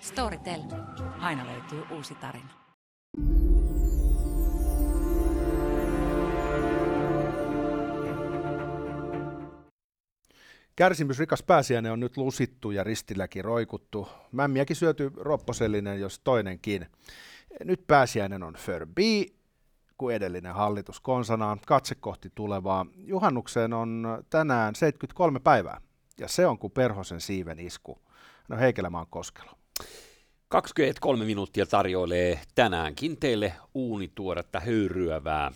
Storytel. Aina löytyy uusi tarina. Kärsimysrikas pääsiäinen on nyt lusittu ja ristilläkin roikuttu. Mämmiäkin syöty ropposellinen, jos toinenkin. Nyt pääsiäinen on förbi, kuin edellinen hallitus konsanaan. Katse kohti tulevaa. Juhannukseen on tänään 73 päivää, ja se on kuin perhosen siiven isku. No Heikelä koskelo. 23 minuuttia tarjoilee tänäänkin teille uunituoretta höyryävää äh,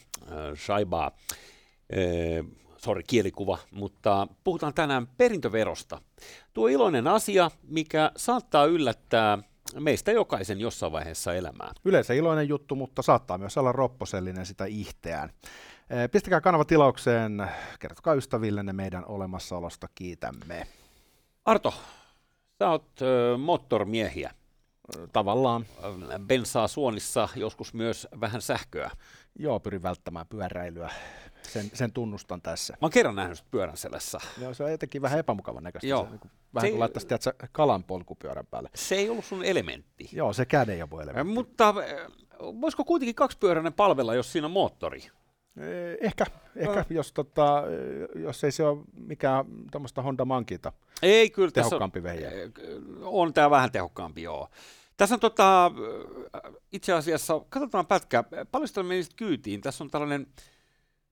shaibaa. Äh, sorry, kielikuva, mutta puhutaan tänään perintöverosta. Tuo iloinen asia, mikä saattaa yllättää meistä jokaisen jossain vaiheessa elämää. Yleensä iloinen juttu, mutta saattaa myös olla ropposellinen sitä ihteään. Eh, pistäkää kanava tilaukseen, kertokaa ystävillenne meidän olemassaolosta, kiitämme. Arto, sä oot ö, moottormiehiä. Tavallaan. Bensaa suonissa, joskus myös vähän sähköä. Joo, pyrin välttämään pyöräilyä. Sen, sen tunnustan tässä. Mä oon kerran nähnyt pyörän selässä. Joo, se on jotenkin vähän epämukavan näköistä. Joo. Se, niin kuin, vähän se kuin laittaisi tiedätkö, kalan polkupyörän päälle. Se ei ollut sun elementti. Joo, se käden ei ole elementti. Mutta voisiko kuitenkin kaksipyöräinen palvella, jos siinä on moottori? Ehkä, ehkä no. jos, tota, jos ei se ole mikään tuommoista Honda Mankita. Ei, kyllä tehokkaampi on, vehjä. On tämä vähän tehokkaampi, joo. Tässä on tota, itse asiassa, katsotaan pätkä, paljon sitä menisi kyytiin. Tässä on tällainen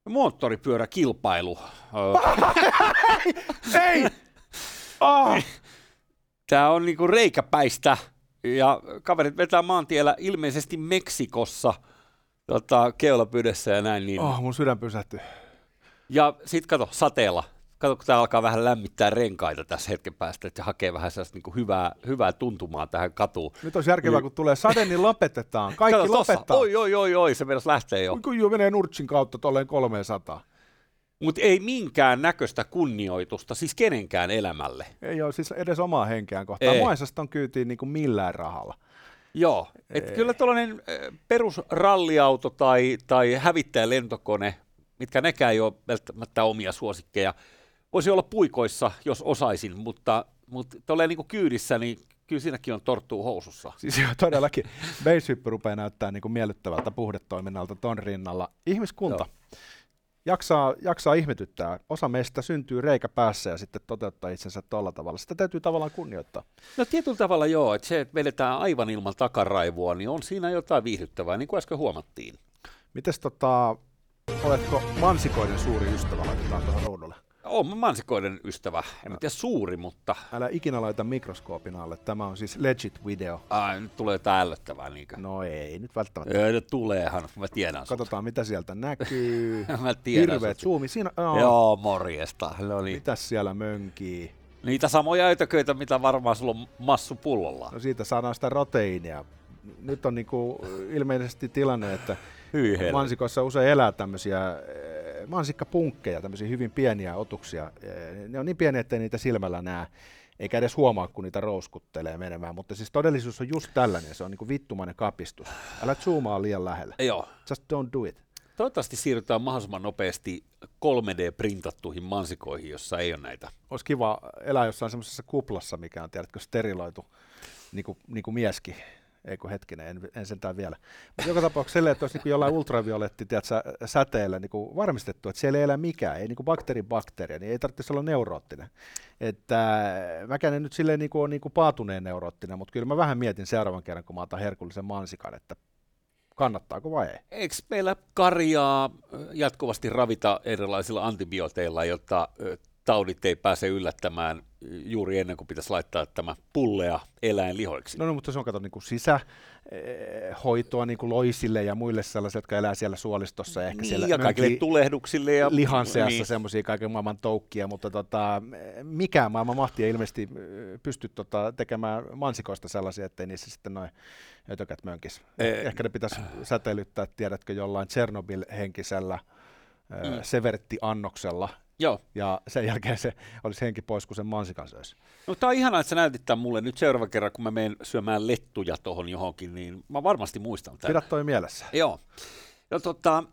moottoripyöräkilpailu. ei! Oh. Tämä on niinku reikäpäistä ja kaverit vetää maantiellä ilmeisesti Meksikossa tota, keulapydessä ja näin. Niin... Oh, mun sydän pysähtyy. Ja sit kato, sateella kato, kun tämä alkaa vähän lämmittää renkaita tässä hetken päästä, että hakee vähän sellaista niin hyvää, hyvää tuntumaa tähän katuun. Nyt olisi järkevää, niin. kun tulee sade, niin lopetetaan. Kaikki kato, lopettaa. Oi, oi, oi, oi, se mennessä lähtee jo. Kun jo menee Nurtsin kautta tolleen 300. Mutta ei minkään näköistä kunnioitusta, siis kenenkään elämälle. Ei ole siis edes omaa henkeään kohtaan. Maisasta on kyytiin niin kuin millään rahalla. Joo, että kyllä tuollainen perusralliauto tai, tai hävittäjälentokone, mitkä nekään ei ole välttämättä omia suosikkeja, voisi olla puikoissa, jos osaisin, mutta, mutta tuolleen niin kyydissä, niin kyllä siinäkin on torttuu housussa. Siis joo, todellakin. base rupeaa näyttää niin kuin miellyttävältä puhdetoiminnalta ton rinnalla. Ihmiskunta. Joo. Jaksaa, jaksaa ihmetyttää. Osa meistä syntyy reikä päässä ja sitten toteuttaa itsensä tuolla tavalla. Sitä täytyy tavallaan kunnioittaa. No tietyllä tavalla joo, että se, että vedetään aivan ilman takaraivoa, niin on siinä jotain viihdyttävää, niin kuin äsken huomattiin. Mites tota, oletko mansikoiden suuri ystävä, laitetaan tuohon ruudulle? Olen mansikoiden ystävä, en tiedä suuri, mutta... Älä ikinä laita mikroskoopin alle, tämä on siis legit video. Ai, nyt tulee jotain ällöttävää niinkö? No ei, nyt välttämättä. Ei, tuleehan, mä tiedän Katsotaan, mitä sieltä näkyy. mä tiedän Hirveet zoomi, siinä... Oh. Joo, morjesta. No niin. Mitäs siellä mönkii? Niitä samoja ötököitä, mitä varmaan sulla on massu pullolla. No siitä saadaan sitä proteiinia. Nyt on niinku ilmeisesti tilanne, että mansikoissa usein elää tämmöisiä mansikkapunkkeja, tämmöisiä hyvin pieniä otuksia. Ne on niin pieniä, ettei niitä silmällä näe, eikä edes huomaa, kun niitä rouskuttelee menemään. Mutta siis todellisuus on just tällainen, se on niin vittumainen kapistus. Älä zoomaa liian lähellä. Joo. Just don't do it. Toivottavasti siirrytään mahdollisimman nopeasti 3D-printattuihin mansikoihin, jossa ei ole näitä. Olisi kiva elää jossain semmoisessa kuplassa, mikä on, tiedätkö, steriloitu, niin kuin, niin kuin mieskin ei kun hetkinen, en, en sentään vielä. Mutta joka tapauksessa silleen, että olisi niin jollain ultravioletti tiedätkö, säteellä niin kuin varmistettu, että siellä ei elä mikään, ei niin kuin bakteerin bakteeria, niin ei tarvitse olla neuroottinen. Että mäkään en nyt silleen niin kuin niin kuin paatuneen neuroottinen, mutta kyllä mä vähän mietin seuraavan kerran, kun mä otan herkullisen mansikan, että kannattaako vai ei. Eikö meillä karjaa jatkuvasti ravita erilaisilla antibiooteilla, jotta taudit ei pääse yllättämään juuri ennen kuin pitäisi laittaa tämä pullea eläinlihoiksi. No, no mutta se on kato niin kuin sisähoitoa niin kuin loisille ja muille sellaisille, jotka elää siellä suolistossa. Ehkä niin, siellä ja kaikille tulehduksille. Ja lihan seassa niin. semmoisia kaiken maailman toukkia, mutta tota, mikään maailman mahti ei ilmeisesti pysty tota, tekemään mansikoista sellaisia, ettei niissä sitten noin ötökät mönkis. Eh, Ehkä ne pitäisi säteilyttää, tiedätkö, jollain Chernobyl-henkisellä mm. Severtti-annoksella, Joo. Ja sen jälkeen se olisi henki pois, kun sen mansikan söisi. No tämä on ihanaa, että sä näytit tämän mulle nyt seuraava kerran, kun mä menen syömään lettuja tuohon johonkin, niin mä varmasti muistan tämän. Pidä toi mielessä. Joo. No tota,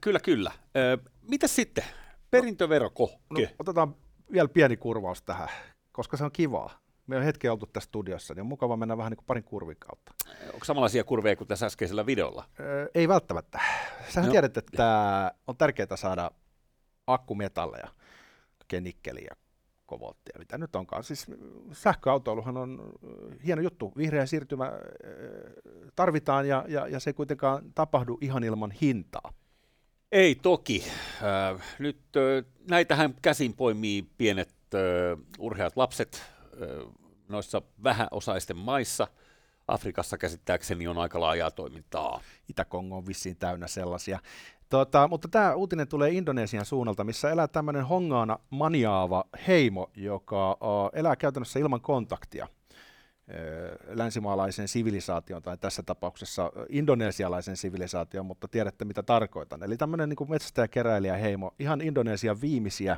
kyllä, kyllä. Ö, mitä sitten? Perintövero No, no, otetaan vielä pieni kurvaus tähän, koska se on kivaa. me on hetki oltu tässä studiossa, niin on mukava mennä vähän niin kuin parin kurvin kautta. Onko samanlaisia kurveja kuin tässä äskeisellä videolla? Öö, ei välttämättä. Sähän no. tiedät, että on tärkeää saada akkumetalleja, nikkeliä, kovolttia, mitä nyt onkaan. Siis sähköautoiluhan on hieno juttu. Vihreä siirtymä tarvitaan ja, ja, ja se ei kuitenkaan tapahdu ihan ilman hintaa. Ei toki. Äh, nyt äh, näitähän käsin poimii pienet äh, urheat lapset äh, noissa vähäosaisten maissa. Afrikassa käsittääkseni on aika laajaa toimintaa. Itä-Kongo on vissiin täynnä sellaisia. Tota, mutta tämä uutinen tulee Indonesian suunnalta, missä elää tämmöinen hongaana maniaava heimo, joka elää käytännössä ilman kontaktia länsimaalaisen sivilisaation, tai tässä tapauksessa indonesialaisen sivilisaation, mutta tiedätte mitä tarkoitan. Eli tämmöinen niin metsästäjäkeräilijä heimo, ihan Indonesian viimeisiä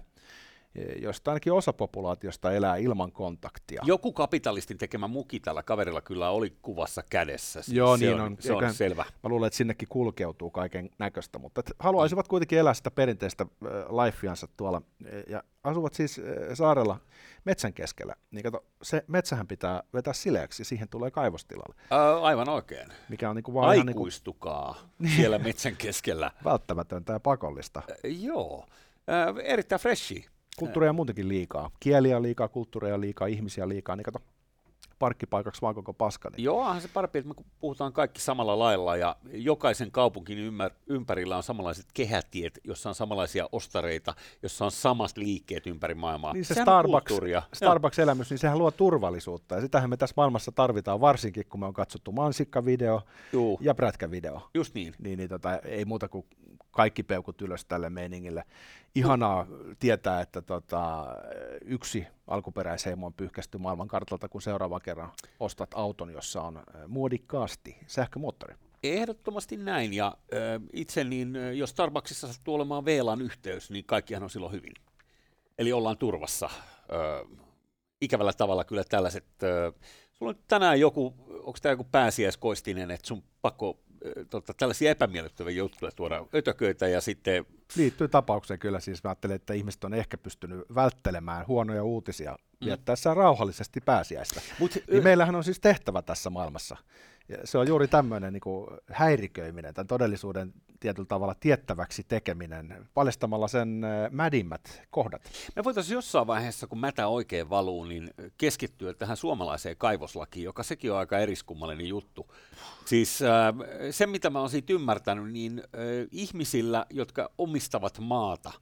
josta ainakin osa populaatiosta elää ilman kontaktia. Joku kapitalistin tekemä muki tällä kaverilla kyllä oli kuvassa kädessä. Siis Joo, se niin on, on. Se on selvä. Mä luulen, että sinnekin kulkeutuu kaiken näköistä, mutta haluaisivat kuitenkin elää sitä perinteistä äh, lifeansa tuolla, ja asuvat siis äh, saarella metsän keskellä. Niin kato, se metsähän pitää vetää sileäksi, siihen tulee kaivostilalle. Äh, aivan oikein. Mikä on niinku vaan Aikuistukaa ihan niinku... siellä metsän keskellä. Välttämätöntä ja pakollista. Äh, joo, äh, erittäin freshi. Kulttuureja muutenkin liikaa. Kieliä liikaa, kulttuureja liikaa, ihmisiä liikaa, niin kato, parkkipaikaksi vaan koko paska. Niin. Joo, se parempi, että me puhutaan kaikki samalla lailla ja jokaisen kaupunkin ymmär, ympärillä on samanlaiset kehätiet, jossa on samanlaisia ostareita, jossa on samat liikkeet ympäri maailmaa. Niin se Starbucks, Starbucks-elämys, niin sehän luo turvallisuutta ja sitähän me tässä maailmassa tarvitaan, varsinkin kun me on katsottu mansikkavideo Juu. ja prätkävideo. Just niin. Niin, niin tota, ei muuta kuin kaikki peukut ylös tälle meiningille. Ihanaa tietää, että tota, yksi alkuperäisheimo on pyyhkästy maailmankartalta, kun seuraava kerran ostat auton, jossa on muodikkaasti sähkömoottori. Ehdottomasti näin, ja äh, itse niin, jos Starbucksissa sattuu olemaan VLAN yhteys, niin kaikkihan on silloin hyvin. Eli ollaan turvassa. Äh, ikävällä tavalla kyllä tällaiset, äh, sulla on tänään joku, onko tämä joku pääsiäiskoistinen, että sun pakko tota, tällaisia epämiellyttäviä juttuja tuoda ötököitä ja sitten... Liittyy tapaukseen kyllä, siis mä ajattelen, että ihmiset on ehkä pystynyt välttelemään huonoja uutisia mm. viettäessään rauhallisesti pääsiäistä. Mut, niin meillähän on siis tehtävä tässä maailmassa. Ja se on juuri tämmöinen niin häiriköiminen, tämän todellisuuden tietyllä tavalla tiettäväksi tekeminen, paljastamalla sen äh, mädimmät kohdat. Me voitaisiin jossain vaiheessa, kun mätä oikein valuu, niin keskittyä tähän suomalaiseen kaivoslakiin, joka sekin on aika eriskummallinen juttu. Siis äh, se, mitä mä oon siitä ymmärtänyt, niin äh, ihmisillä, jotka omistavat maata,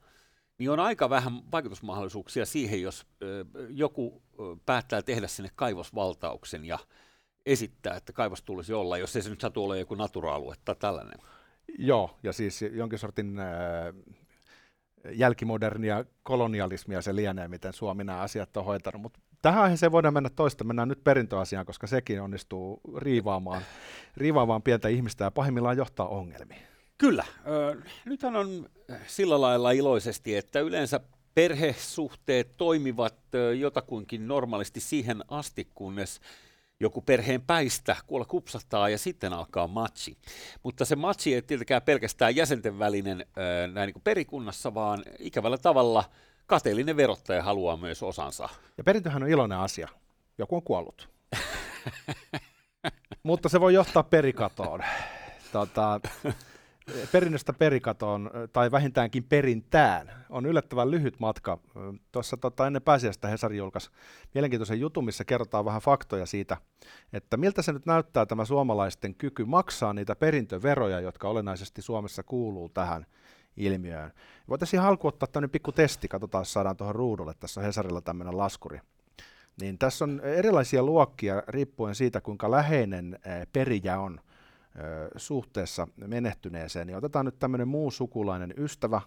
niin on aika vähän vaikutusmahdollisuuksia siihen, jos joku päättää tehdä sinne kaivosvaltauksen ja esittää, että kaivos tulisi olla, jos ei se nyt satu ole joku natura-alue tai tällainen. Joo, ja siis jonkin sortin äh, jälkimodernia kolonialismia se lienee, miten Suomi nämä asiat on hoitanut, mutta tähän aiheeseen voidaan mennä toista, mennään nyt perintöasiaan, koska sekin onnistuu riivaamaan, riivaamaan pientä ihmistä ja pahimmillaan johtaa ongelmiin. Kyllä. Nythän on sillä lailla iloisesti, että yleensä perhesuhteet toimivat jotakuinkin normaalisti siihen asti, kunnes joku perheen päistä kuolla kupsahtaa ja sitten alkaa matchi. Mutta se matchi ei tietenkään pelkästään jäsenten välinen näin niin kuin perikunnassa, vaan ikävällä tavalla kateellinen verottaja haluaa myös osansa. Ja perintöhän on iloinen asia. Joku on kuollut. Mutta se voi johtaa perikatoon. Tota, perinnöstä perikatoon tai vähintäänkin perintään on yllättävän lyhyt matka. Tuossa tota, ennen pääsiäistä Hesari julkaisi mielenkiintoisen jutun, missä kerrotaan vähän faktoja siitä, että miltä se nyt näyttää tämä suomalaisten kyky maksaa niitä perintöveroja, jotka olennaisesti Suomessa kuuluu tähän ilmiöön. Voitaisiin halku ottaa tämmöinen pikku testi, katsotaan, saadaan tuohon ruudulle. Tässä on Hesarilla tämmöinen laskuri. Niin tässä on erilaisia luokkia riippuen siitä, kuinka läheinen perijä on suhteessa menehtyneeseen, niin otetaan nyt tämmöinen muu sukulainen ystävä,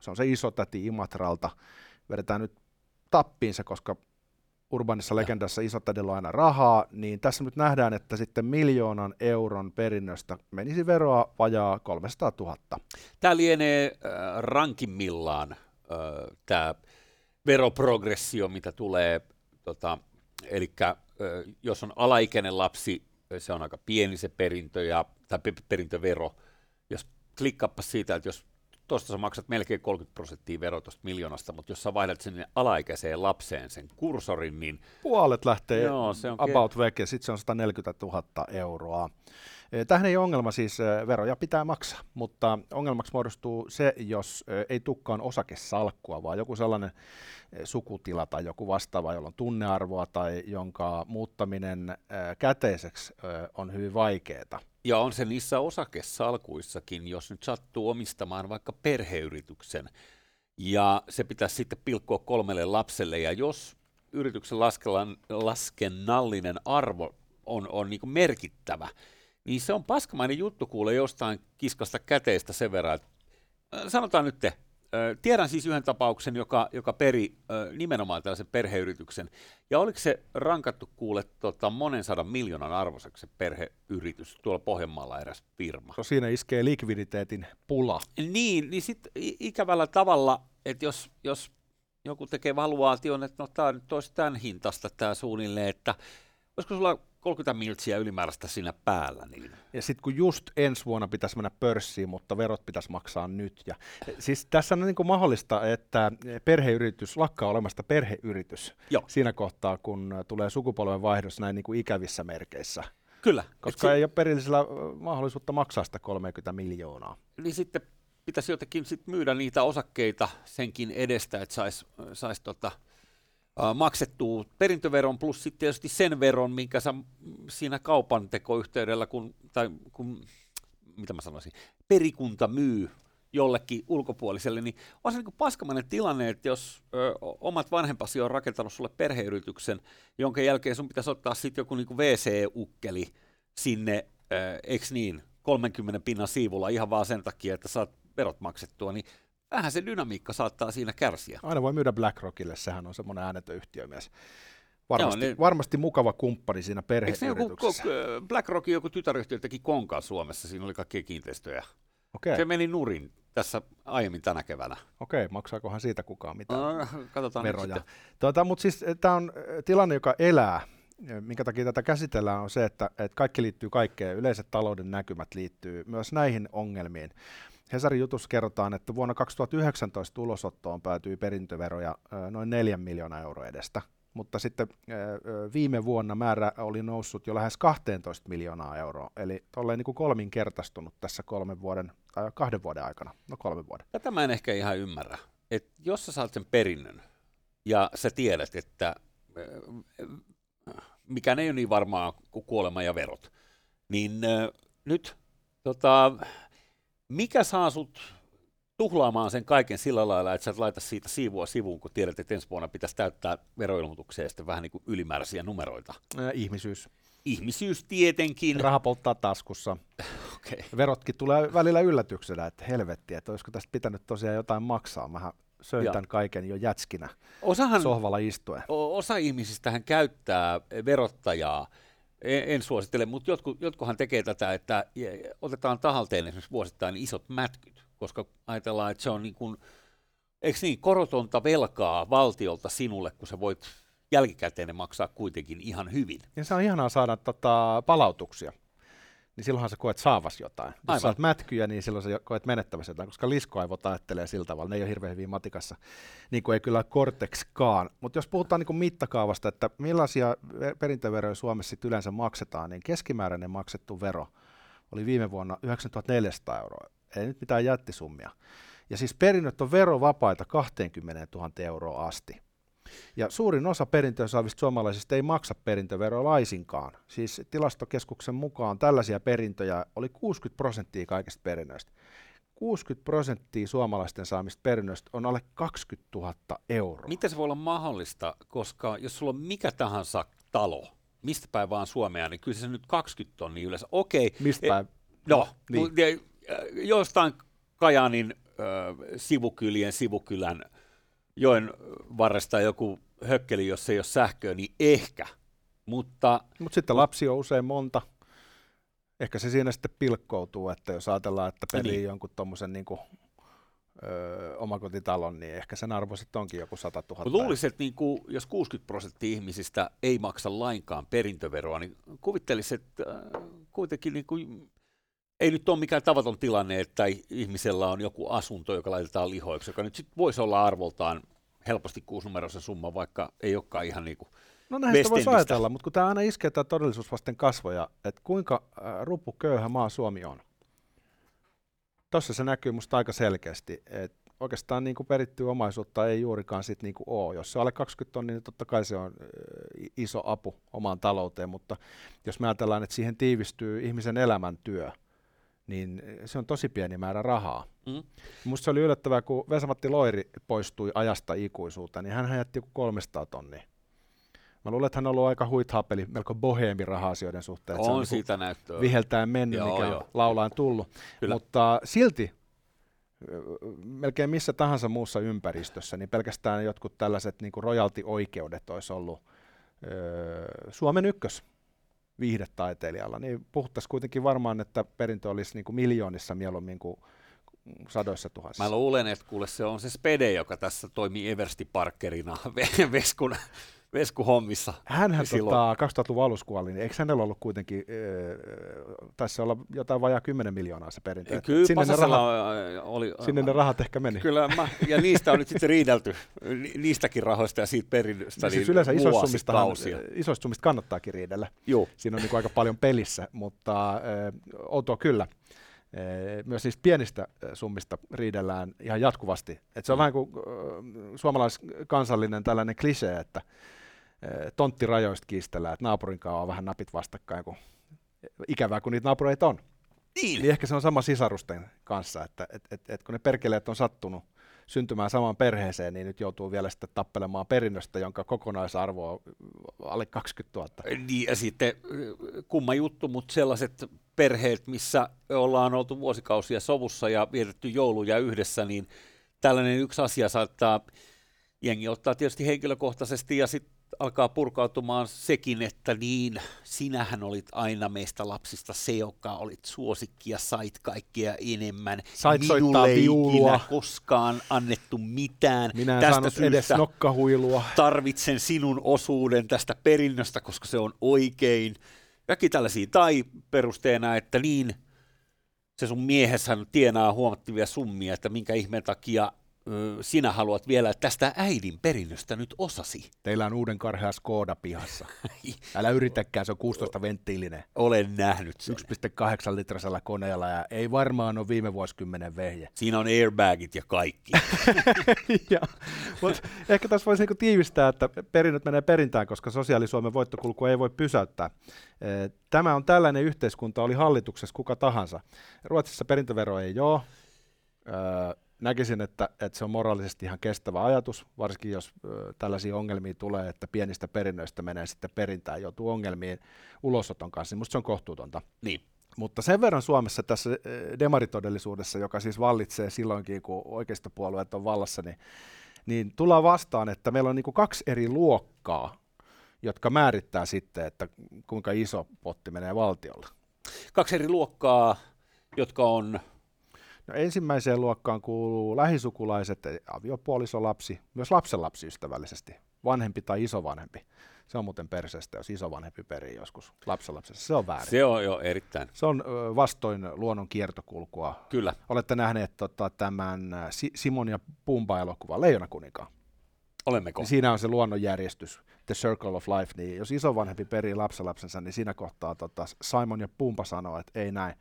se on se iso täti Imatralta, vedetään nyt tappiinsa, koska urbanissa legendassa isotädillä on aina rahaa, niin tässä nyt nähdään, että sitten miljoonan euron perinnöstä menisi veroa vajaa 300 000. Tämä lienee äh, rankimmillaan äh, tämä veroprogressio, mitä tulee, tota, eli äh, jos on alaikäinen lapsi, se on aika pieni se perintö ja, tai perintövero. Jos klikkaappa siitä, että jos tuosta sä maksat melkein 30 prosenttia verotusta miljoonasta, mutta jos sä vaihdat sinne alaikäiseen lapseen sen kursorin, niin... Puolet lähtee Joo, se on about veke, sitten se on 140 000 euroa. Tähän ei ongelma siis, veroja pitää maksaa, mutta ongelmaksi muodostuu se, jos ei tukkaan osakesalkkua, vaan joku sellainen sukutila tai joku vastaava, jolla on tunnearvoa tai jonka muuttaminen käteiseksi on hyvin vaikeaa. Ja on se niissä osakesalkuissakin, jos nyt sattuu omistamaan vaikka perheyrityksen, ja se pitäisi sitten pilkkoa kolmelle lapselle, ja jos yrityksen laskennallinen arvo on, on niin merkittävä, niin se on paskamainen juttu kuule jostain kiskasta käteistä sen verran, että sanotaan nyt te, tiedän siis yhden tapauksen, joka, joka peri nimenomaan tällaisen perheyrityksen, ja oliko se rankattu kuule tota, monen sadan miljoonan arvoiseksi se perheyritys tuolla Pohjanmaalla eräs firma. No siinä iskee likviditeetin pula. Niin, niin sitten ikävällä tavalla, että jos, jos joku tekee valuaation, että no tämä nyt olisi tämän hintasta tämä suunnilleen, että olisiko sulla 30 miltsiä ylimääräistä siinä päällä. Niin. Ja sitten kun just ensi vuonna pitäisi mennä pörssiin, mutta verot pitäisi maksaa nyt. Ja, siis tässä on niin kuin mahdollista, että perheyritys lakkaa olemasta perheyritys Joo. siinä kohtaa, kun tulee sukupolven vaihdos näin niin kuin ikävissä merkeissä. Kyllä. Koska ei se... ole perillisellä mahdollisuutta maksaa sitä 30 miljoonaa. Niin sitten pitäisi jotenkin sit myydä niitä osakkeita senkin edestä, että saisi sais tota, maksettua perintöveron plus sitten tietysti sen veron, minkä sä siinä kaupan tekoyhteydellä, kun, tai kun, mitä mä sanoisin, perikunta myy jollekin ulkopuoliselle, niin on se niin paskamainen tilanne, että jos ö, omat vanhempasi on rakentanut sulle perheyrityksen, jonka jälkeen sun pitäisi ottaa sitten joku niin VC-ukkeli sinne, ö, eikö niin, 30 pinnan siivulla ihan vaan sen takia, että saat verot maksettua, niin vähän se dynamiikka saattaa siinä kärsiä. Aina voi myydä BlackRockille, sehän on semmoinen äänetön yhtiömies. Varmasti, Joo, niin, varmasti mukava kumppani siinä perheyrityksessä. Joku, BlackRockin joku tytäryhtiö teki konkaa Suomessa, siinä oli kaikkia kiinteistöjä. Okay. Se meni nurin tässä aiemmin tänä keväänä. Okei, maksaakohan siitä kukaan mitään no, katsotaan veroja. Tuota, mutta siis eh, tämä on eh, tilanne, joka elää. Minkä takia tätä käsitellään on se, että, että kaikki liittyy kaikkeen. Yleiset talouden näkymät liittyy myös näihin ongelmiin. Hesarin jutussa kerrotaan, että vuonna 2019 ulosottoon päätyi perintöveroja noin 4 miljoonaa euroa edestä, mutta sitten viime vuonna määrä oli noussut jo lähes 12 miljoonaa euroa, eli tolleen niin kuin kolminkertaistunut tässä kolmen vuoden, tai kahden vuoden aikana, no kolmen vuoden. Tätä mä en ehkä ihan ymmärrä, että jos sä saat sen perinnön, ja sä tiedät, että mikä ei ole niin varmaa kuin kuolema ja verot, niin nyt tota, mikä saa sut tuhlaamaan sen kaiken sillä lailla, että sä et laita siitä siivua sivuun, kun tiedät, että ensi vuonna pitäisi täyttää veroilmoitukseen sitten vähän niin kuin ylimääräisiä numeroita? Ää, ihmisyys. Ihmisyys tietenkin. Raha polttaa taskussa. okay. Verotkin tulee välillä yllätyksenä, että helvetti, että olisiko tästä pitänyt tosiaan jotain maksaa. Mähän söin tämän kaiken jo jätskinä Osahan, sohvalla istuen. Osa ihmisistä käyttää verottajaa en, en suosittele, mutta jotkut, jotkuhan tekee tätä, että otetaan tahalteen esimerkiksi vuosittain isot mätkyt, koska ajatellaan, että se on niin kuin, eikö niin, korotonta velkaa valtiolta sinulle, kun sä voit jälkikäteen maksaa kuitenkin ihan hyvin. Ja se on ihanaa saada tota, palautuksia niin silloinhan sä koet saavas jotain. Jos Aivan. saat mätkyjä, niin silloin sä koet menettävässä jotain, koska liskoaivot ajattelee sillä tavalla. Ne ei ole hirveän hyvin matikassa, niin kuin ei kyllä Cortexkaan. Mutta jos puhutaan niin kuin mittakaavasta, että millaisia perintöveroja Suomessa yleensä maksetaan, niin keskimääräinen maksettu vero oli viime vuonna 9400 euroa. Ei nyt mitään jättisummia. Ja siis perinnöt on verovapaita 20 000 euroa asti. Ja suurin osa perintöä saavista suomalaisista ei maksa perintöveroa laisinkaan. Siis tilastokeskuksen mukaan tällaisia perintöjä oli 60 prosenttia kaikista perinnöistä. 60 prosenttia suomalaisten saamista perinnöistä on alle 20 000 euroa. Miten se voi olla mahdollista, koska jos sulla on mikä tahansa talo, mistä päin vaan Suomea, niin kyllä se nyt 20 tonnia yleensä. Okei. Mistä päin? No, niin. jostain Kajaanin äh, sivukylien sivukylän joen varresta joku hökkeli, jos ei ole sähköä, niin ehkä. Mutta Mut sitten lapsi on usein monta. Ehkä se siinä sitten pilkkoutuu, että jos ajatellaan, että perii niin. jonkun tuommoisen niin öö, omakotitalon, niin ehkä sen arvo sitten onkin joku 100 000. Luulisin, että niin kuin, jos 60 prosenttia ihmisistä ei maksa lainkaan perintöveroa, niin kuvittelisi, että äh, kuitenkin niin kuin ei nyt ole mikään tavaton tilanne, että ihmisellä on joku asunto, joka laitetaan lihoiksi, joka nyt sit voisi olla arvoltaan helposti kuusinumeroisen summa, vaikka ei olekaan ihan niin kuin No näin sitä voisi ajatella, mutta kun tämä aina iskee tämä todellisuus vasten kasvoja, että kuinka äh, köyhä maa Suomi on. Tuossa se näkyy musta aika selkeästi, että oikeastaan niin kuin perittyä omaisuutta ei juurikaan sit niin kuin ole. Jos se on alle 20 tonnia, niin totta kai se on iso apu omaan talouteen, mutta jos me ajatellaan, että siihen tiivistyy ihmisen elämäntyö, niin se on tosi pieni määrä rahaa. Mm. Musta se oli yllättävää, kun Vesamatti Loiri poistui ajasta ikuisuuteen, niin hän jätti joku 300 tonnia. Mä luulen, että hän on ollut aika huithapeli, melko boheemi raha-asioiden suhteen. On, se on niin siitä näyttöä. Viheltäen mennyt, joo, mikä joo. laulaan tullut. Kyllä. Mutta silti melkein missä tahansa muussa ympäristössä, niin pelkästään jotkut tällaiset niin kuin royalty-oikeudet olisi ollut öö, Suomen ykkös viihdetaiteilijalla, niin puhuttaisiin kuitenkin varmaan, että perintö olisi niin kuin miljoonissa mieluummin kuin sadoissa tuhansissa. Mä luulen, että kuule se on se Spede, joka tässä toimii Eversti Parkerina Veskun veskuhommissa. Hänhän tota, 2000-luvun alussa kuoli, niin eikö hänellä ollut kuitenkin, äh, taisi olla jotain vajaa 10 miljoonaa se perintö? Kyllä sinne ne, rahat, oli, sinne ne rahat ehkä meni. Kyllä, mä, ja niistä on nyt sitten riidelty, niistäkin rahoista ja siitä perinnöstä. No, siis niin yleensä isoista summista, kannattaakin riidellä. Joo. Siinä on niin aika paljon pelissä, mutta äh, outoa kyllä myös niistä pienistä summista riidellään ihan jatkuvasti. Et se on mm. vähän kuin suomalaiskansallinen tällainen klisee, että tonttirajoista kiistellään, että naapurin kanssa on vähän napit vastakkain, kun ikävää, kun niitä naapureita on. Niin. niin ehkä se on sama sisarusten kanssa, että et, et, et kun ne perkeleet on sattunut syntymään samaan perheeseen, niin nyt joutuu vielä sitten tappelemaan perinnöstä, jonka kokonaisarvo on alle 20 000. Niin, ja sitten kumma juttu, mutta sellaiset perheet, missä ollaan oltu vuosikausia sovussa ja vietetty jouluja yhdessä, niin tällainen yksi asia saattaa jengi ottaa tietysti henkilökohtaisesti ja sitten alkaa purkautumaan sekin, että niin, sinähän olit aina meistä lapsista se, joka olit suosikki ja sait kaikkea enemmän. Sait Minulle ei ikinä koskaan annettu mitään. Minä en tästä saanut edes nokkahuilua. Tarvitsen sinun osuuden tästä perinnöstä, koska se on oikein. Kaikki tällaisia. Tai perusteena, että niin, se sun miehessähän tienaa huomattavia summia, että minkä ihmeen takia sinä haluat vielä tästä äidin perinnöstä nyt osasi. Teillä on uuden karhea Skoda pihassa. Älä yritäkään, se on 16 venttiilinen. Olen nähnyt sen. 1,8 litrasella koneella ja ei varmaan ole viime vuosikymmenen vehje. Siinä on airbagit ja kaikki. ja, mutta ehkä tässä voisi niinku tiivistää, että perinnöt menee perintään, koska sosiaalisuomen voittokulku ei voi pysäyttää. Tämä on tällainen yhteiskunta, oli hallituksessa kuka tahansa. Ruotsissa perintövero ei ole näkisin, että, että se on moraalisesti ihan kestävä ajatus, varsinkin jos ö, tällaisia ongelmia tulee, että pienistä perinnöistä menee sitten perintään, joutuu ongelmiin ulosoton kanssa, niin musta se on kohtuutonta. Niin. Mutta sen verran Suomessa tässä demaritodellisuudessa, joka siis vallitsee silloinkin, kun oikeistopuolueet on vallassa, niin, niin tullaan vastaan, että meillä on niin kuin kaksi eri luokkaa, jotka määrittää sitten, että kuinka iso potti menee valtiolle. Kaksi eri luokkaa, jotka on No ensimmäiseen luokkaan kuuluu lähisukulaiset, aviopuoliso, lapsi, myös lapsenlapsi ystävällisesti, vanhempi tai isovanhempi. Se on muuten perseestä, jos isovanhempi perii joskus lapsenlapsessa. Se on väärin. Se on jo erittäin. Se on vastoin luonnon kiertokulkua. Kyllä. Olette nähneet tota, tämän Simon ja Pumba-elokuvan Leijona kuninkaan. Olemmeko? Siinä on se luonnonjärjestys, The Circle of Life, niin jos isovanhempi perii lapsenlapsensa, niin siinä kohtaa tota, Simon ja Pumpa sanoo, että ei näin.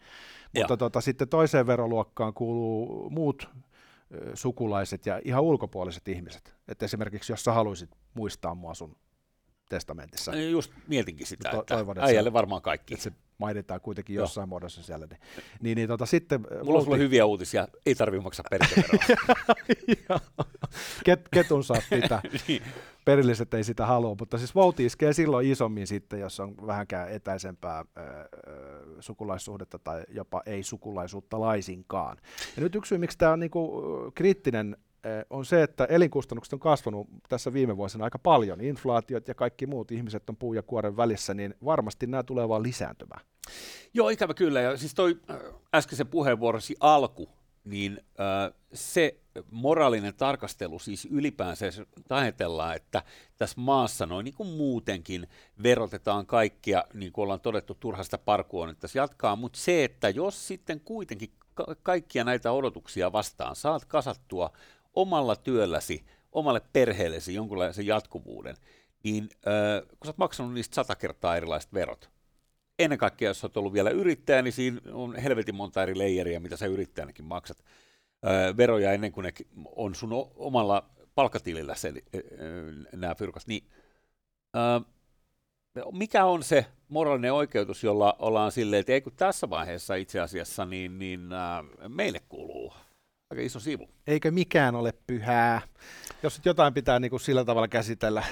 Mutta tota, sitten toiseen veroluokkaan kuuluu muut sukulaiset ja ihan ulkopuoliset ihmiset. Et esimerkiksi jos sä haluaisit muistaa mua sun testamentissa. Just mietinkin sitä, to- että toivon, että äijälle se, varmaan kaikki. Että se mainitaan kuitenkin Joo. jossain muodossa siellä. Niin, niin, niin tota, sitten, Mulla on sulle hyviä uutisia, ei tarvitse maksaa perintöveroa. Ket, ketun saa pitää. niin. Perilliset ei sitä halua, mutta siis vouti iskee silloin isommin sitten, jos on vähänkään etäisempää äh, sukulaissuhdetta tai jopa ei sukulaisuutta laisinkaan. Ja nyt yksi syy, miksi tämä on niinku kriittinen on se, että elinkustannukset on kasvanut tässä viime vuosina aika paljon. Inflaatiot ja kaikki muut ihmiset on puu ja kuoren välissä, niin varmasti nämä tulee vaan lisääntymään. Joo, ikävä kyllä. Ja siis toi äskeisen puheenvuorosi alku, niin äh, se moraalinen tarkastelu, siis ylipäänsä ajatellaan, että tässä maassa noin niin kuin muutenkin verotetaan kaikkia, niin kuin ollaan todettu turhasta parkuun, että tässä jatkaa, mutta se, että jos sitten kuitenkin ka- kaikkia näitä odotuksia vastaan saat kasattua omalla työlläsi, omalle perheellesi jonkunlaisen jatkuvuuden, niin äh, kun sä oot maksanut niistä sata kertaa erilaiset verot, ennen kaikkea jos olet ollut vielä yrittäjä, niin siinä on helvetin monta eri leijeriä, mitä sä yrittäjänäkin maksat öö, veroja ennen kuin ne on sun omalla palkkatilillä se, nämä fyrkat. Niin, öö, mikä on se moraalinen oikeutus, jolla ollaan silleen, että ei kun tässä vaiheessa itse asiassa, niin, niin öö, meille kuuluu aika iso sivu. Eikö mikään ole pyhää? Jos jotain pitää niin kuin sillä tavalla käsitellä,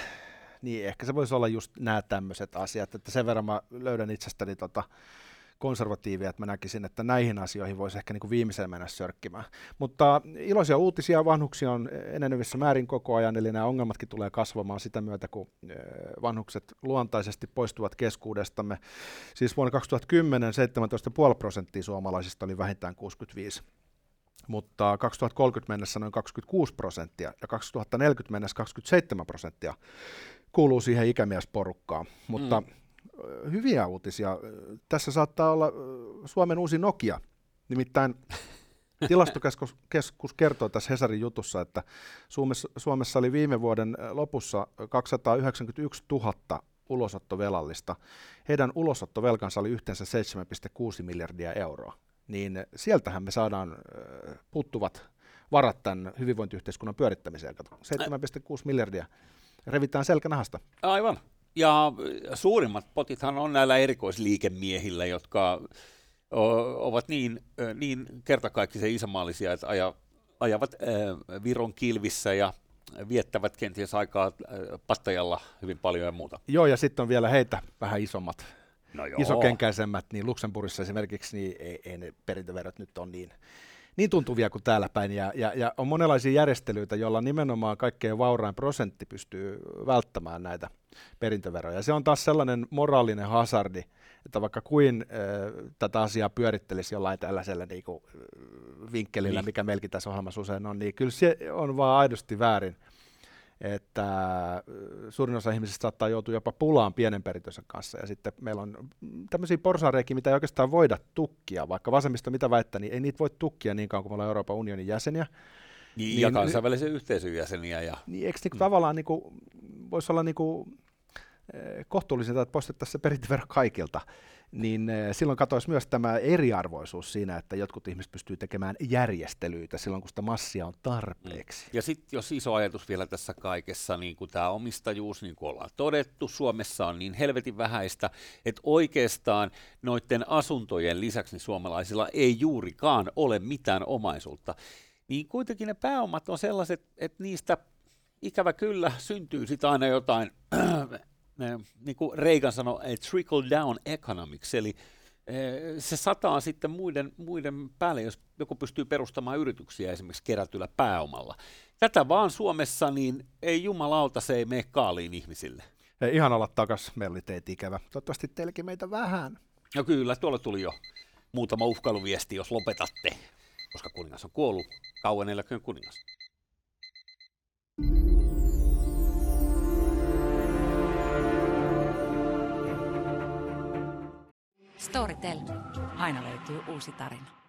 niin ehkä se voisi olla just nämä tämmöiset asiat, että sen verran mä löydän itsestäni tota konservatiivia, että mä näkisin, että näihin asioihin voisi ehkä niin kuin viimeiseen mennä sörkkimään. Mutta iloisia uutisia, vanhuksia on enenevissä määrin koko ajan, eli nämä ongelmatkin tulee kasvamaan sitä myötä, kun vanhukset luontaisesti poistuvat keskuudestamme. Siis vuonna 2010 17,5 prosenttia suomalaisista oli vähintään 65 mutta 2030 mennessä noin 26 prosenttia ja 2040 mennessä 27 prosenttia kuuluu siihen ikämiesporukkaan. Mutta mm. hyviä uutisia. Tässä saattaa olla Suomen uusi Nokia. Nimittäin tilastokeskus kertoo tässä Hesarin jutussa, että Suomessa, Suomessa oli viime vuoden lopussa 291 000 ulosottovelallista. Heidän ulosottovelkansa oli yhteensä 7,6 miljardia euroa. Niin sieltähän me saadaan puuttuvat varat tämän hyvinvointiyhteiskunnan pyörittämiseen. 7,6 miljardia revitään selkänahasta. Aivan. Ja suurimmat potithan on näillä erikoisliikemiehillä, jotka ovat niin, niin kertakaikkisen isämaallisia, että aja, ajavat Viron kilvissä ja viettävät kenties aikaa pattajalla hyvin paljon ja muuta. Joo, ja sitten on vielä heitä vähän isommat, no isokenkäisemmät, niin Luxemburgissa esimerkiksi niin ei, ei ne perintöverot nyt ole niin, niin tuntuvia kuin täällä päin. Ja, ja, ja on monenlaisia järjestelyitä, joilla nimenomaan kaikkein vaurain prosentti pystyy välttämään näitä perintöveroja. Se on taas sellainen moraalinen hazardi, että vaikka kuin äh, tätä asiaa pyörittelisi jollain tällaisella niin kuin, vinkkelillä, niin. mikä meilläkin tässä ohjelmassa usein on, niin kyllä se on vaan aidosti väärin että suurin osa ihmisistä saattaa joutua jopa pulaan pienen perintönsä kanssa, ja sitten meillä on tämmöisiä porsareikiä, mitä ei oikeastaan voida tukkia, vaikka vasemmista mitä väittää, niin ei niitä voi tukkia niin kauan kuin me ollaan Euroopan unionin jäseniä. Niin, niin, ja kansainvälisen yhteisön jäseniä. Ja... Niin, eikö niin, mm. tavallaan niin kuin, voisi olla niin kuin, kohtuullisinta, että poistettaisiin se perintövero kaikilta, niin eh, silloin katoisi myös tämä eriarvoisuus siinä, että jotkut ihmiset pystyy tekemään järjestelyitä silloin, kun sitä massia on tarpeeksi. Ja sitten jos iso ajatus vielä tässä kaikessa, niin kuin tämä omistajuus, niin kuin ollaan todettu, Suomessa on niin helvetin vähäistä, että oikeastaan noiden asuntojen lisäksi niin suomalaisilla ei juurikaan ole mitään omaisuutta. Niin kuitenkin ne pääomat on sellaiset, että niistä ikävä kyllä syntyy sitten aina jotain niin kuin Reagan sanoi, trickle down economics, eli se sataa sitten muiden, muiden päälle, jos joku pystyy perustamaan yrityksiä esimerkiksi kerätyllä pääomalla. Tätä vaan Suomessa, niin ei jumalauta, se ei mene kaaliin ihmisille. Ei ihan olla takas, meillä oli teet ikävä. Toivottavasti teilläkin meitä vähän. No kyllä, tuolla tuli jo muutama uhkailuviesti, jos lopetatte, koska kuningas on kuollut. Kauan eläköön kuningas. Storytel. Aina löytyy uusi tarina.